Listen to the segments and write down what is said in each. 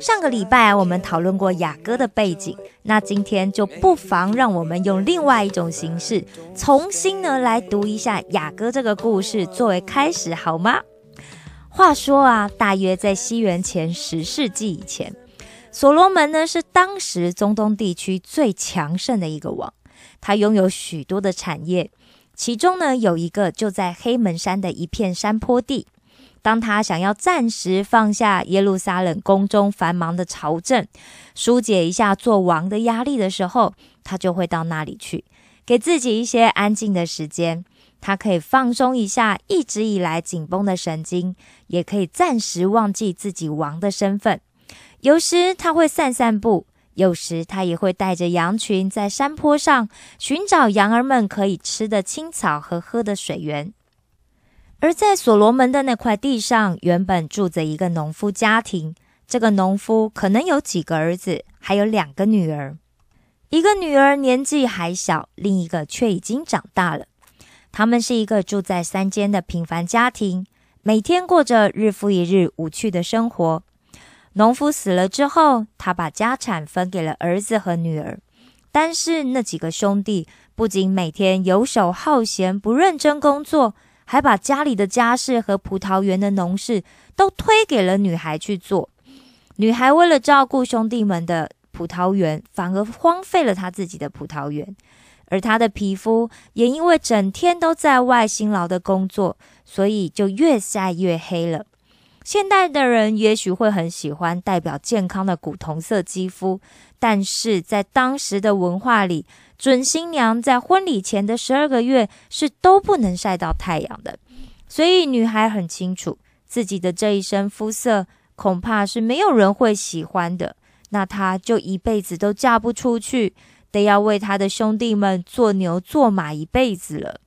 上个礼拜，我们讨论过雅歌的背景，那今天就不妨让我们用另外一种形式，重新呢来读一下雅歌这个故事作为开始，好吗？话说啊，大约在西元前十世纪以前，所罗门呢是当时中东地区最强盛的一个王，他拥有许多的产业。其中呢，有一个就在黑门山的一片山坡地。当他想要暂时放下耶路撒冷宫中繁忙的朝政，疏解一下做王的压力的时候，他就会到那里去，给自己一些安静的时间。他可以放松一下一直以来紧绷的神经，也可以暂时忘记自己王的身份。有时他会散散步。有时他也会带着羊群在山坡上寻找羊儿们可以吃的青草和喝的水源。而在所罗门的那块地上，原本住着一个农夫家庭。这个农夫可能有几个儿子，还有两个女儿。一个女儿年纪还小，另一个却已经长大了。他们是一个住在山间的平凡家庭，每天过着日复一日无趣的生活。农夫死了之后，他把家产分给了儿子和女儿。但是那几个兄弟不仅每天游手好闲、不认真工作，还把家里的家事和葡萄园的农事都推给了女孩去做。女孩为了照顾兄弟们的葡萄园，反而荒废了她自己的葡萄园。而她的皮肤也因为整天都在外辛劳的工作，所以就越晒越黑了。现代的人也许会很喜欢代表健康的古铜色肌肤，但是在当时的文化里，准新娘在婚礼前的十二个月是都不能晒到太阳的。所以女孩很清楚自己的这一身肤色恐怕是没有人会喜欢的，那她就一辈子都嫁不出去，得要为她的兄弟们做牛做马一辈子了。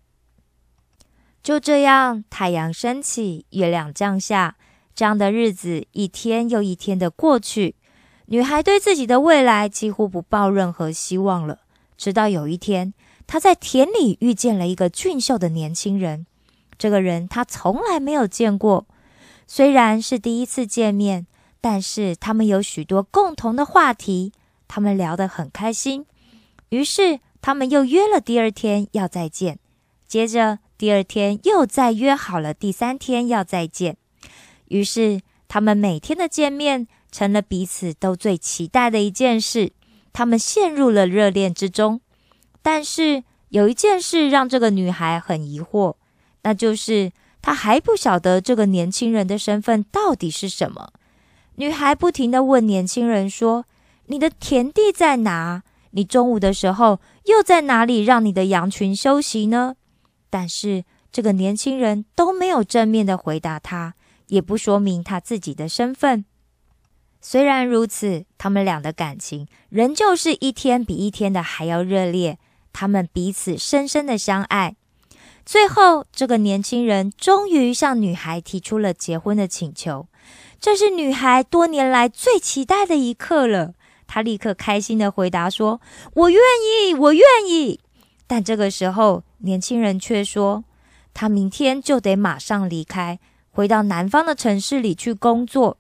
就这样，太阳升起，月亮降下。这样的日子一天又一天的过去，女孩对自己的未来几乎不抱任何希望了。直到有一天，她在田里遇见了一个俊秀的年轻人。这个人她从来没有见过，虽然是第一次见面，但是他们有许多共同的话题，他们聊得很开心。于是他们又约了第二天要再见，接着第二天又再约好了第三天要再见。于是，他们每天的见面成了彼此都最期待的一件事。他们陷入了热恋之中。但是，有一件事让这个女孩很疑惑，那就是她还不晓得这个年轻人的身份到底是什么。女孩不停的问年轻人说：“你的田地在哪？你中午的时候又在哪里让你的羊群休息呢？”但是，这个年轻人都没有正面的回答她。也不说明他自己的身份。虽然如此，他们俩的感情仍旧是一天比一天的还要热烈。他们彼此深深的相爱。最后，这个年轻人终于向女孩提出了结婚的请求。这是女孩多年来最期待的一刻了。她立刻开心的回答说：“我愿意，我愿意。”但这个时候，年轻人却说：“他明天就得马上离开。”回到南方的城市里去工作，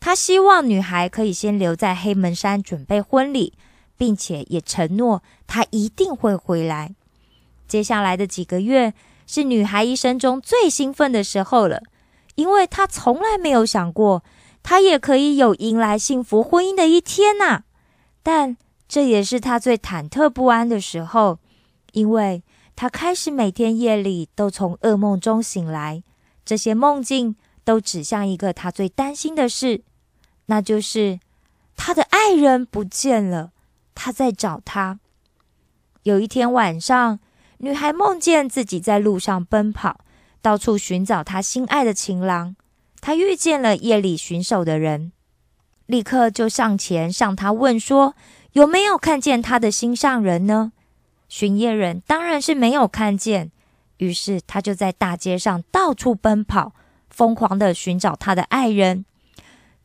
他希望女孩可以先留在黑门山准备婚礼，并且也承诺他一定会回来。接下来的几个月是女孩一生中最兴奋的时候了，因为她从来没有想过她也可以有迎来幸福婚姻的一天呐。但这也是她最忐忑不安的时候，因为她开始每天夜里都从噩梦中醒来。这些梦境都指向一个他最担心的事，那就是他的爱人不见了。他在找他。有一天晚上，女孩梦见自己在路上奔跑，到处寻找她心爱的情郎。她遇见了夜里巡守的人，立刻就上前向他问说：“有没有看见他的心上人呢？巡夜人当然是没有看见，于是他就在大街上到处奔跑，疯狂的寻找他的爱人。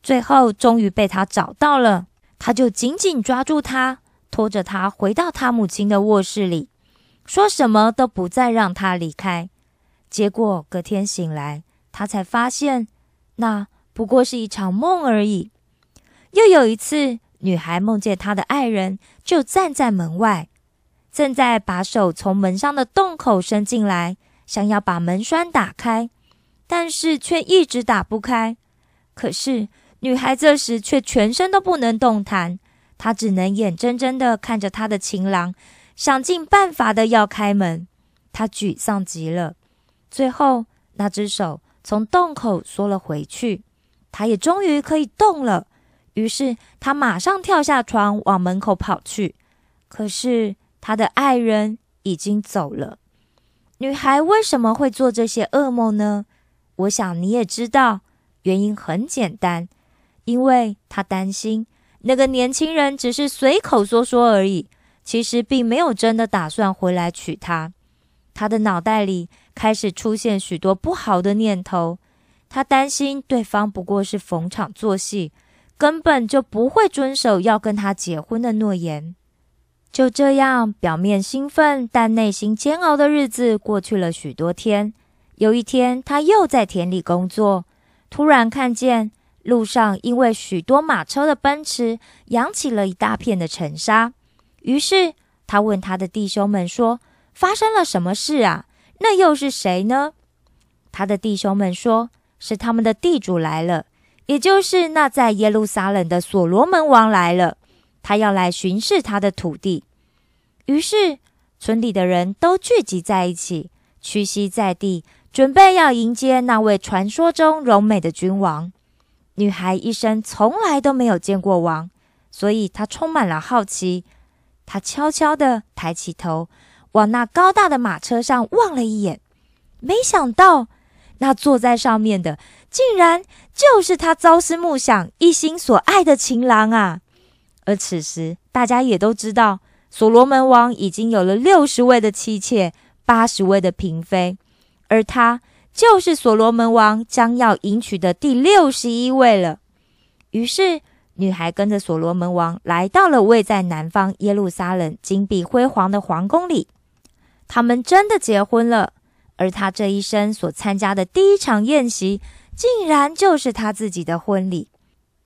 最后终于被他找到了，他就紧紧抓住他，拖着他回到他母亲的卧室里，说什么都不再让他离开。结果隔天醒来，他才发现那不过是一场梦而已。又有一次，女孩梦见她的爱人就站在门外。正在把手从门上的洞口伸进来，想要把门栓打开，但是却一直打不开。可是女孩这时却全身都不能动弹，她只能眼睁睁的看着她的情郎想尽办法的要开门。她沮丧极了。最后，那只手从洞口缩了回去，她也终于可以动了。于是她马上跳下床往门口跑去。可是。他的爱人已经走了。女孩为什么会做这些噩梦呢？我想你也知道，原因很简单，因为她担心那个年轻人只是随口说说而已，其实并没有真的打算回来娶她。她的脑袋里开始出现许多不好的念头，她担心对方不过是逢场作戏，根本就不会遵守要跟她结婚的诺言。就这样，表面兴奋但内心煎熬的日子过去了许多天。有一天，他又在田里工作，突然看见路上因为许多马车的奔驰，扬起了一大片的尘沙。于是他问他的弟兄们说：“发生了什么事啊？那又是谁呢？”他的弟兄们说：“是他们的地主来了，也就是那在耶路撒冷的所罗门王来了。”他要来巡视他的土地，于是村里的人都聚集在一起，屈膝在地，准备要迎接那位传说中柔美的君王。女孩一生从来都没有见过王，所以她充满了好奇。她悄悄地抬起头，往那高大的马车上望了一眼，没想到那坐在上面的，竟然就是她朝思暮想、一心所爱的情郎啊！而此时，大家也都知道，所罗门王已经有了六十位的妻妾，八十位的嫔妃，而他就是所罗门王将要迎娶的第六十一位了。于是，女孩跟着所罗门王来到了位在南方耶路撒冷金碧辉煌的皇宫里。他们真的结婚了，而他这一生所参加的第一场宴席，竟然就是他自己的婚礼。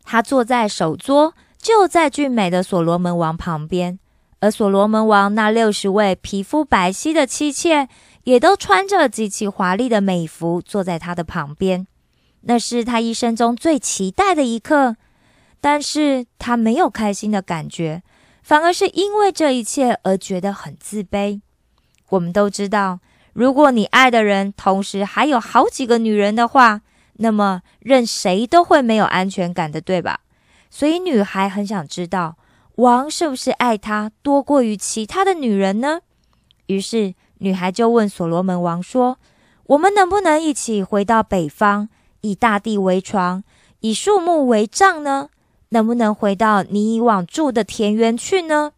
他坐在首桌。就在俊美的所罗门王旁边，而所罗门王那六十位皮肤白皙的妻妾，也都穿着极其华丽的美服，坐在他的旁边。那是他一生中最期待的一刻，但是他没有开心的感觉，反而是因为这一切而觉得很自卑。我们都知道，如果你爱的人同时还有好几个女人的话，那么任谁都会没有安全感的，对吧？所以，女孩很想知道王是不是爱她多过于其他的女人呢？于是，女孩就问所罗门王说：“我们能不能一起回到北方，以大地为床，以树木为帐呢？能不能回到你以往住的田园去呢？”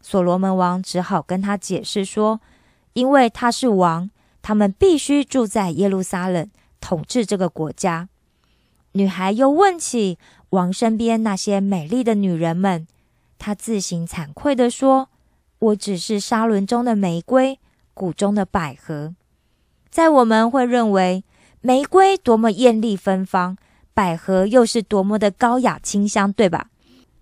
所罗门王只好跟他解释说：“因为他是王，他们必须住在耶路撒冷，统治这个国家。”女孩又问起。王身边那些美丽的女人们，她自行惭愧地说：“我只是沙轮中的玫瑰，谷中的百合。在我们会认为玫瑰多么艳丽芬芳，百合又是多么的高雅清香，对吧？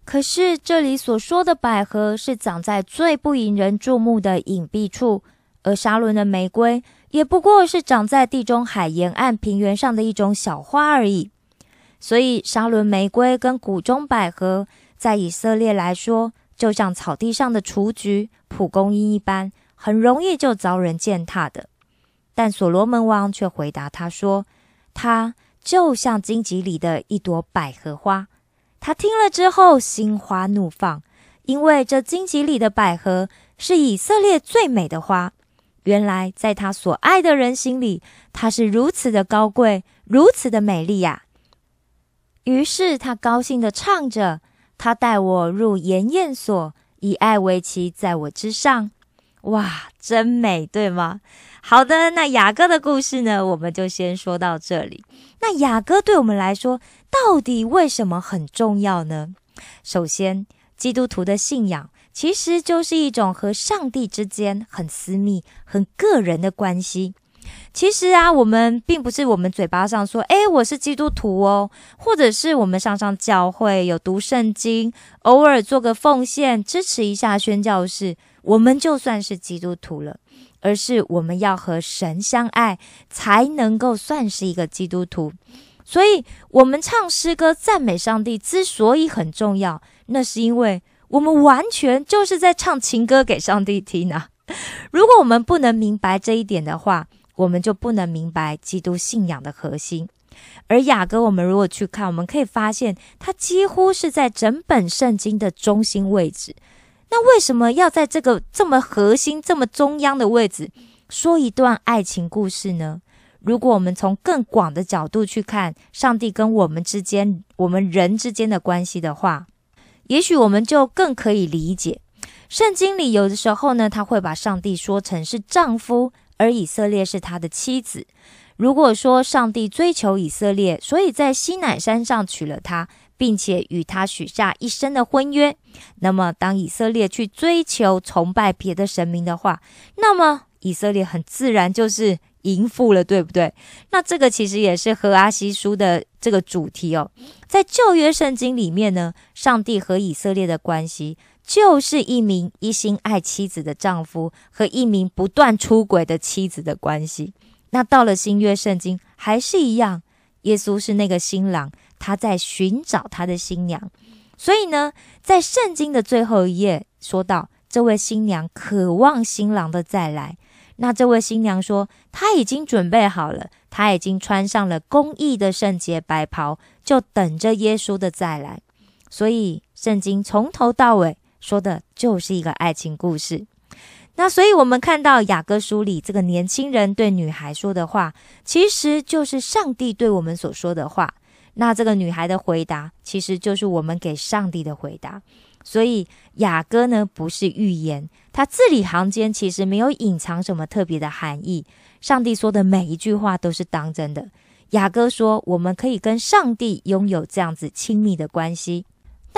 可是这里所说的百合是长在最不引人注目的隐蔽处，而沙伦的玫瑰也不过是长在地中海沿岸平原上的一种小花而已。”所以，沙伦玫瑰跟谷中百合，在以色列来说，就像草地上的雏菊、蒲公英一般，很容易就遭人践踏的。但所罗门王却回答他说：“它就像荆棘里的一朵百合花。”他听了之后，心花怒放，因为这荆棘里的百合是以色列最美的花。原来，在他所爱的人心里，它是如此的高贵，如此的美丽呀。于是他高兴地唱着：“他带我入筵宴所，以爱为妻，在我之上。哇，真美，对吗？好的，那雅歌的故事呢，我们就先说到这里。那雅歌对我们来说，到底为什么很重要呢？首先，基督徒的信仰其实就是一种和上帝之间很私密、很个人的关系。其实啊，我们并不是我们嘴巴上说“诶，我是基督徒哦”，或者是我们上上教会有读圣经，偶尔做个奉献，支持一下宣教士，我们就算是基督徒了。而是我们要和神相爱，才能够算是一个基督徒。所以，我们唱诗歌赞美上帝之所以很重要，那是因为我们完全就是在唱情歌给上帝听啊！如果我们不能明白这一点的话，我们就不能明白基督信仰的核心。而雅歌，我们如果去看，我们可以发现，它几乎是在整本圣经的中心位置。那为什么要在这个这么核心、这么中央的位置说一段爱情故事呢？如果我们从更广的角度去看上帝跟我们之间、我们人之间的关系的话，也许我们就更可以理解。圣经里有的时候呢，他会把上帝说成是丈夫，而以色列是他的妻子。如果说上帝追求以色列，所以在西乃山上娶了她。并且与他许下一生的婚约。那么，当以色列去追求崇拜别的神明的话，那么以色列很自然就是淫妇了，对不对？那这个其实也是和阿西书的这个主题哦。在旧约圣经里面呢，上帝和以色列的关系就是一名一心爱妻子的丈夫和一名不断出轨的妻子的关系。那到了新约圣经还是一样，耶稣是那个新郎。他在寻找他的新娘，所以呢，在圣经的最后一页说到，这位新娘渴望新郎的再来。那这位新娘说，她已经准备好了，她已经穿上了公义的圣洁白袍，就等着耶稣的再来。所以，圣经从头到尾说的就是一个爱情故事。那所以，我们看到雅各书里这个年轻人对女孩说的话，其实就是上帝对我们所说的话。那这个女孩的回答，其实就是我们给上帝的回答。所以雅歌呢，不是预言，它字里行间其实没有隐藏什么特别的含义。上帝说的每一句话都是当真的。雅歌说，我们可以跟上帝拥有这样子亲密的关系。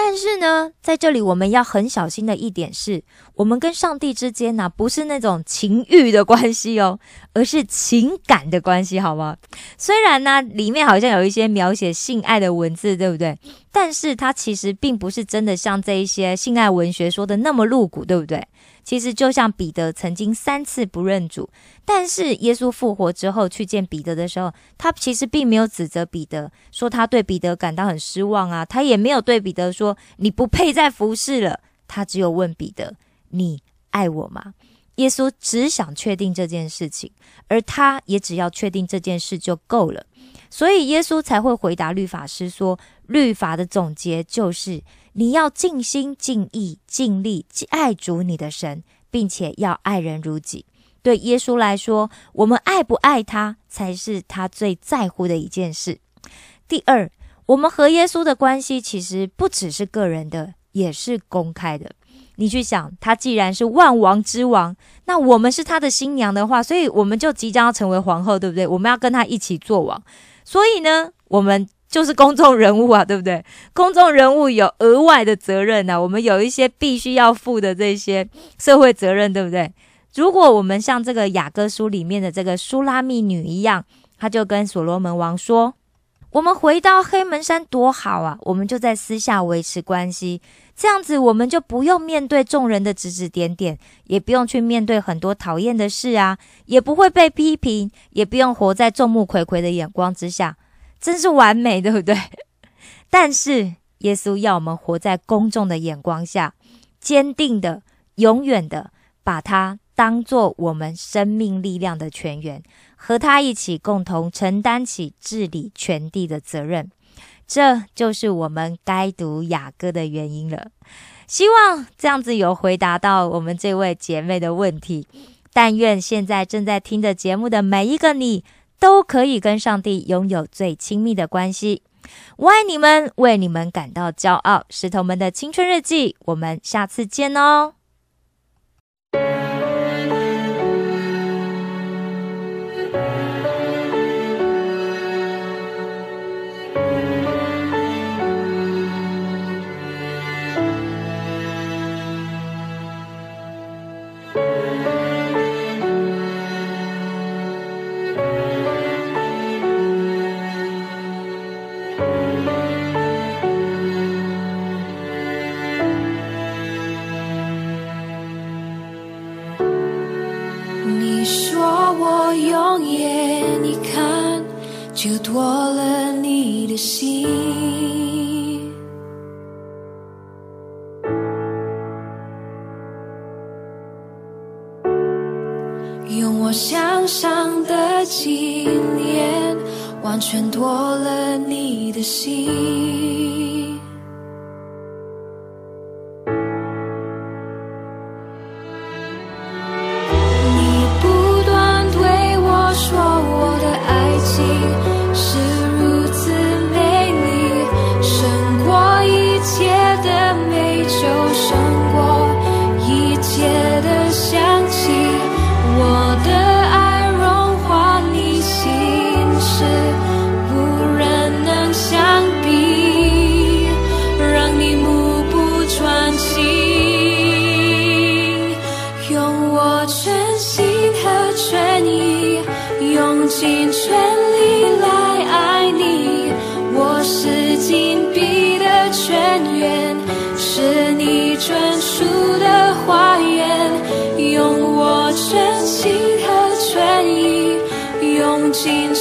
但是呢，在这里我们要很小心的一点是，我们跟上帝之间呢，不是那种情欲的关系哦，而是情感的关系，好吗？虽然呢，里面好像有一些描写性爱的文字，对不对？但是它其实并不是真的像这一些性爱文学说的那么露骨，对不对？其实就像彼得曾经三次不认主，但是耶稣复活之后去见彼得的时候，他其实并没有指责彼得，说他对彼得感到很失望啊，他也没有对彼得说你不配再服侍了，他只有问彼得：你爱我吗？耶稣只想确定这件事情，而他也只要确定这件事就够了，所以耶稣才会回答律法师说：律法的总结就是。你要尽心尽意尽力爱主你的神，并且要爱人如己。对耶稣来说，我们爱不爱他才是他最在乎的一件事。第二，我们和耶稣的关系其实不只是个人的，也是公开的。你去想，他既然是万王之王，那我们是他的新娘的话，所以我们就即将要成为皇后，对不对？我们要跟他一起做王，所以呢，我们。就是公众人物啊，对不对？公众人物有额外的责任呐，我们有一些必须要负的这些社会责任，对不对？如果我们像这个雅各书里面的这个苏拉密女一样，她就跟所罗门王说：“我们回到黑门山多好啊！我们就在私下维持关系，这样子我们就不用面对众人的指指点点，也不用去面对很多讨厌的事啊，也不会被批评，也不用活在众目睽睽的眼光之下。”真是完美，对不对？但是耶稣要我们活在公众的眼光下，坚定的、永远的把他当做我们生命力量的泉源，和他一起共同承担起治理全地的责任。这就是我们该读雅歌的原因了。希望这样子有回答到我们这位姐妹的问题。但愿现在正在听着节目的每一个你。都可以跟上帝拥有最亲密的关系。我爱你们为你们感到骄傲。石头们的青春日记我们下次见哦。就多了你的心用我想象的经验完全多了你的心。change.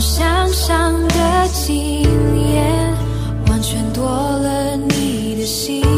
想象的经验，完全多了你的心。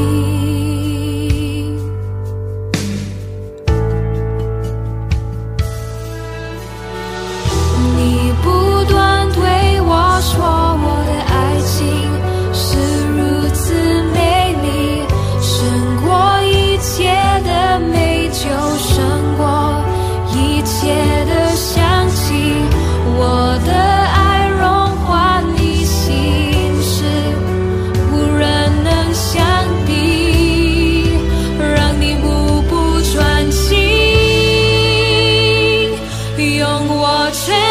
Your